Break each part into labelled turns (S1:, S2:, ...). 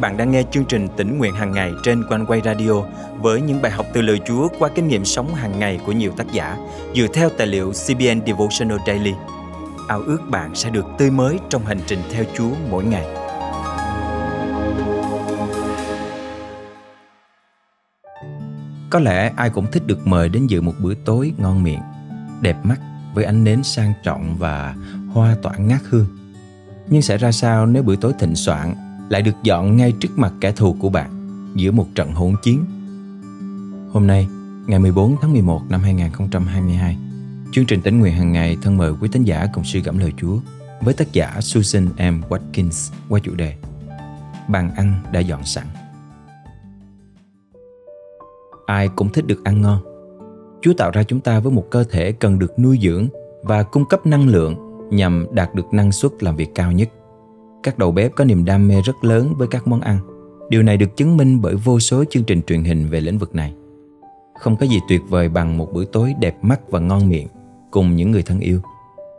S1: bạn đang nghe chương trình tỉnh nguyện hàng ngày trên quanh quay radio với những bài học từ lời Chúa qua kinh nghiệm sống hàng ngày của nhiều tác giả dựa theo tài liệu CBN Devotional Daily. Ao ước bạn sẽ được tươi mới trong hành trình theo Chúa mỗi ngày. Có lẽ ai cũng thích được mời đến dự một bữa tối ngon miệng, đẹp mắt với ánh nến sang trọng và hoa tỏa ngát hương. Nhưng sẽ ra sao nếu bữa tối thịnh soạn lại được dọn ngay trước mặt kẻ thù của bạn giữa một trận hỗn chiến. Hôm nay, ngày 14 tháng 11 năm 2022, chương trình tính nguyện hàng ngày thân mời quý tín giả cùng suy gẫm lời Chúa với tác giả Susan M. Watkins qua chủ đề Bàn ăn đã dọn sẵn. Ai cũng thích được ăn ngon. Chúa tạo ra chúng ta với một cơ thể cần được nuôi dưỡng và cung cấp năng lượng nhằm đạt được năng suất làm việc cao nhất. Các đầu bếp có niềm đam mê rất lớn với các món ăn. Điều này được chứng minh bởi vô số chương trình truyền hình về lĩnh vực này. Không có gì tuyệt vời bằng một bữa tối đẹp mắt và ngon miệng cùng những người thân yêu.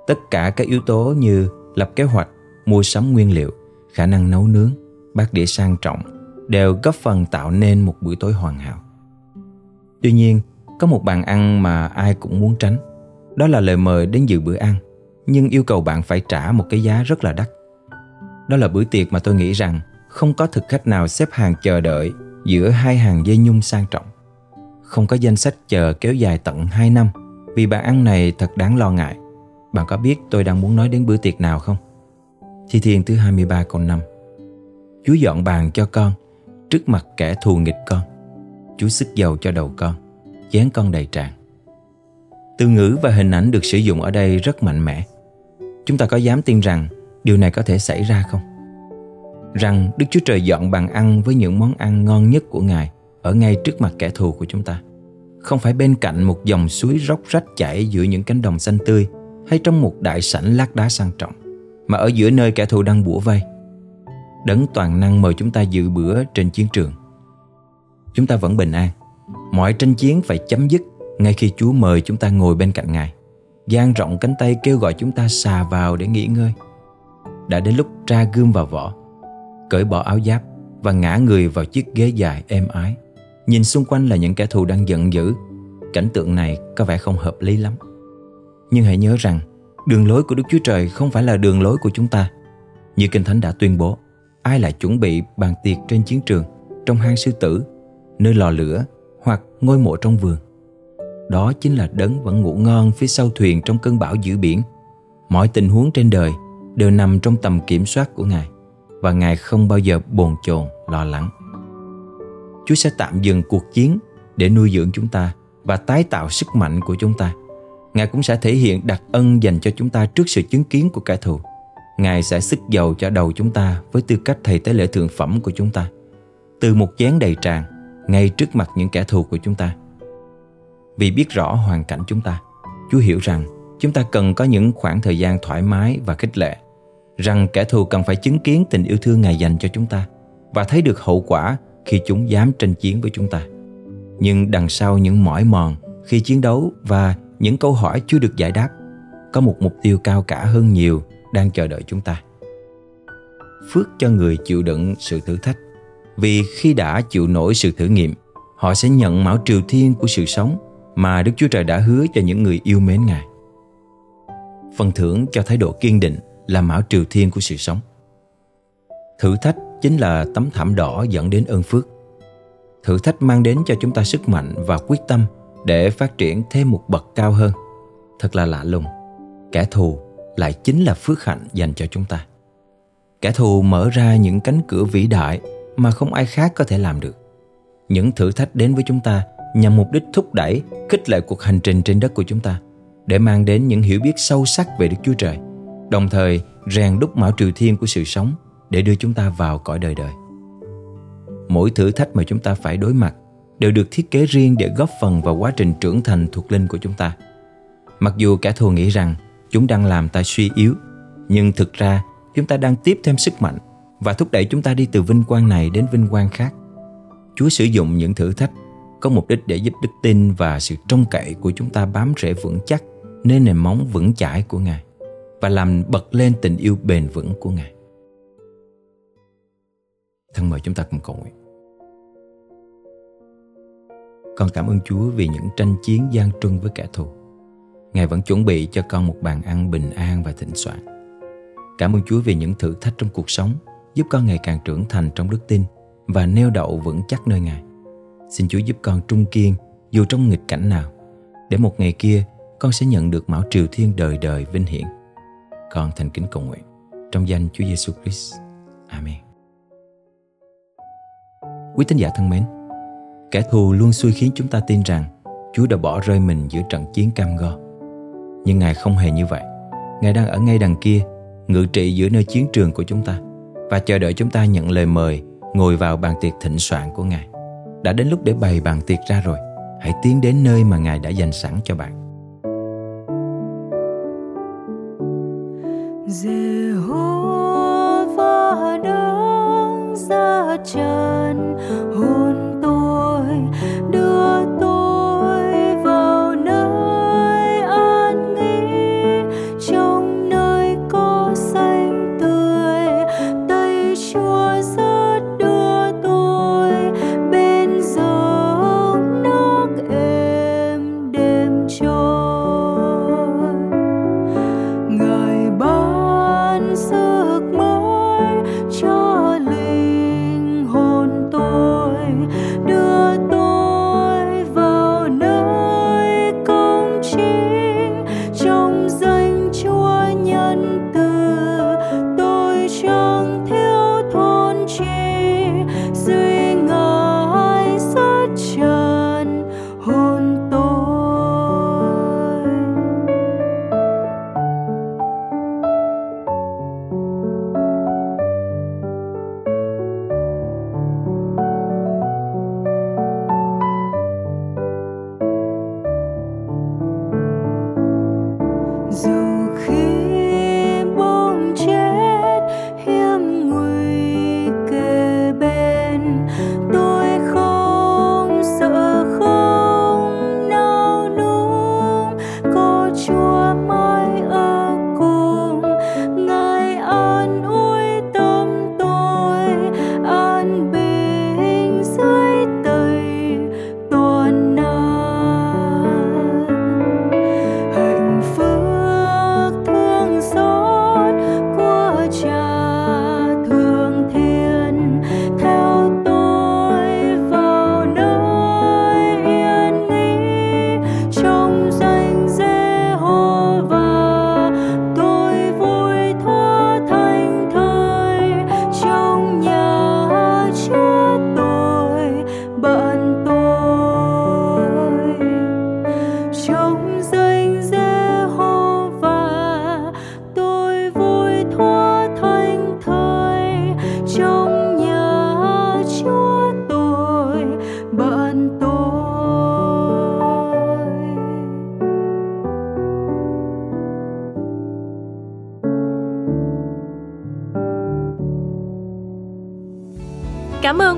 S1: Tất cả các yếu tố như lập kế hoạch, mua sắm nguyên liệu, khả năng nấu nướng, bát đĩa sang trọng đều góp phần tạo nên một bữa tối hoàn hảo. Tuy nhiên, có một bàn ăn mà ai cũng muốn tránh. Đó là lời mời đến dự bữa ăn, nhưng yêu cầu bạn phải trả một cái giá rất là đắt. Đó là bữa tiệc mà tôi nghĩ rằng không có thực khách nào xếp hàng chờ đợi giữa hai hàng dây nhung sang trọng. Không có danh sách chờ kéo dài tận 2 năm vì bàn ăn này thật đáng lo ngại. Bạn có biết tôi đang muốn nói đến bữa tiệc nào không? Thi Thiên thứ 23 câu 5 Chúa dọn bàn cho con trước mặt kẻ thù nghịch con. Chúa sức dầu cho đầu con, chén con đầy tràn. Từ ngữ và hình ảnh được sử dụng ở đây rất mạnh mẽ. Chúng ta có dám tin rằng điều này có thể xảy ra không? Rằng Đức Chúa Trời dọn bàn ăn với những món ăn ngon nhất của Ngài ở ngay trước mặt kẻ thù của chúng ta. Không phải bên cạnh một dòng suối róc rách chảy giữa những cánh đồng xanh tươi hay trong một đại sảnh lát đá sang trọng, mà ở giữa nơi kẻ thù đang bủa vây. Đấng toàn năng mời chúng ta dự bữa trên chiến trường. Chúng ta vẫn bình an. Mọi tranh chiến phải chấm dứt ngay khi Chúa mời chúng ta ngồi bên cạnh Ngài. dang rộng cánh tay kêu gọi chúng ta xà vào để nghỉ ngơi đã đến lúc tra gươm vào vỏ. Cởi bỏ áo giáp và ngã người vào chiếc ghế dài êm ái. Nhìn xung quanh là những kẻ thù đang giận dữ. Cảnh tượng này có vẻ không hợp lý lắm. Nhưng hãy nhớ rằng, đường lối của đức chúa trời không phải là đường lối của chúng ta. Như kinh thánh đã tuyên bố, ai lại chuẩn bị bàn tiệc trên chiến trường, trong hang sư tử, nơi lò lửa hoặc ngôi mộ trong vườn? Đó chính là đấng vẫn ngủ ngon phía sau thuyền trong cơn bão dữ biển. Mọi tình huống trên đời đều nằm trong tầm kiểm soát của Ngài và Ngài không bao giờ bồn chồn lo lắng. Chúa sẽ tạm dừng cuộc chiến để nuôi dưỡng chúng ta và tái tạo sức mạnh của chúng ta. Ngài cũng sẽ thể hiện đặc ân dành cho chúng ta trước sự chứng kiến của kẻ thù. Ngài sẽ sức dầu cho đầu chúng ta với tư cách thầy tế lễ thượng phẩm của chúng ta. Từ một chén đầy tràn ngay trước mặt những kẻ thù của chúng ta. Vì biết rõ hoàn cảnh chúng ta, Chúa hiểu rằng chúng ta cần có những khoảng thời gian thoải mái và khích lệ rằng kẻ thù cần phải chứng kiến tình yêu thương Ngài dành cho chúng ta và thấy được hậu quả khi chúng dám tranh chiến với chúng ta. Nhưng đằng sau những mỏi mòn khi chiến đấu và những câu hỏi chưa được giải đáp, có một mục tiêu cao cả hơn nhiều đang chờ đợi chúng ta. Phước cho người chịu đựng sự thử thách, vì khi đã chịu nổi sự thử nghiệm, họ sẽ nhận mão triều thiên của sự sống mà Đức Chúa Trời đã hứa cho những người yêu mến Ngài. Phần thưởng cho thái độ kiên định là mão triều thiên của sự sống. Thử thách chính là tấm thảm đỏ dẫn đến ơn phước. Thử thách mang đến cho chúng ta sức mạnh và quyết tâm để phát triển thêm một bậc cao hơn. Thật là lạ lùng, kẻ thù lại chính là phước hạnh dành cho chúng ta. Kẻ thù mở ra những cánh cửa vĩ đại mà không ai khác có thể làm được. Những thử thách đến với chúng ta nhằm mục đích thúc đẩy, khích lệ cuộc hành trình trên đất của chúng ta để mang đến những hiểu biết sâu sắc về Đức Chúa Trời đồng thời rèn đúc mão triều thiên của sự sống để đưa chúng ta vào cõi đời đời. Mỗi thử thách mà chúng ta phải đối mặt đều được thiết kế riêng để góp phần vào quá trình trưởng thành thuộc linh của chúng ta. Mặc dù kẻ thù nghĩ rằng chúng đang làm ta suy yếu, nhưng thực ra chúng ta đang tiếp thêm sức mạnh và thúc đẩy chúng ta đi từ vinh quang này đến vinh quang khác. Chúa sử dụng những thử thách có mục đích để giúp đức tin và sự trông cậy của chúng ta bám rễ vững chắc nên nền móng vững chãi của Ngài và làm bật lên tình yêu bền vững của Ngài. Thân mời chúng ta cùng cầu nguyện. Con cảm ơn Chúa vì những tranh chiến gian truân với kẻ thù. Ngài vẫn chuẩn bị cho con một bàn ăn bình an và thịnh soạn. Cảm ơn Chúa vì những thử thách trong cuộc sống giúp con ngày càng trưởng thành trong đức tin và neo đậu vững chắc nơi Ngài. Xin Chúa giúp con trung kiên dù trong nghịch cảnh nào, để một ngày kia con sẽ nhận được mão triều thiên đời đời vinh hiển. Con thành kính cầu nguyện trong danh Chúa Giêsu Christ. Amen. Quý tín giả thân mến, kẻ thù luôn xui khiến chúng ta tin rằng Chúa đã bỏ rơi mình giữa trận chiến cam go. Nhưng Ngài không hề như vậy. Ngài đang ở ngay đằng kia, ngự trị giữa nơi chiến trường của chúng ta và chờ đợi chúng ta nhận lời mời ngồi vào bàn tiệc thịnh soạn của Ngài. Đã đến lúc để bày bàn tiệc ra rồi. Hãy tiến đến nơi mà Ngài đã dành sẵn cho bạn.
S2: Jehovah đang ra trần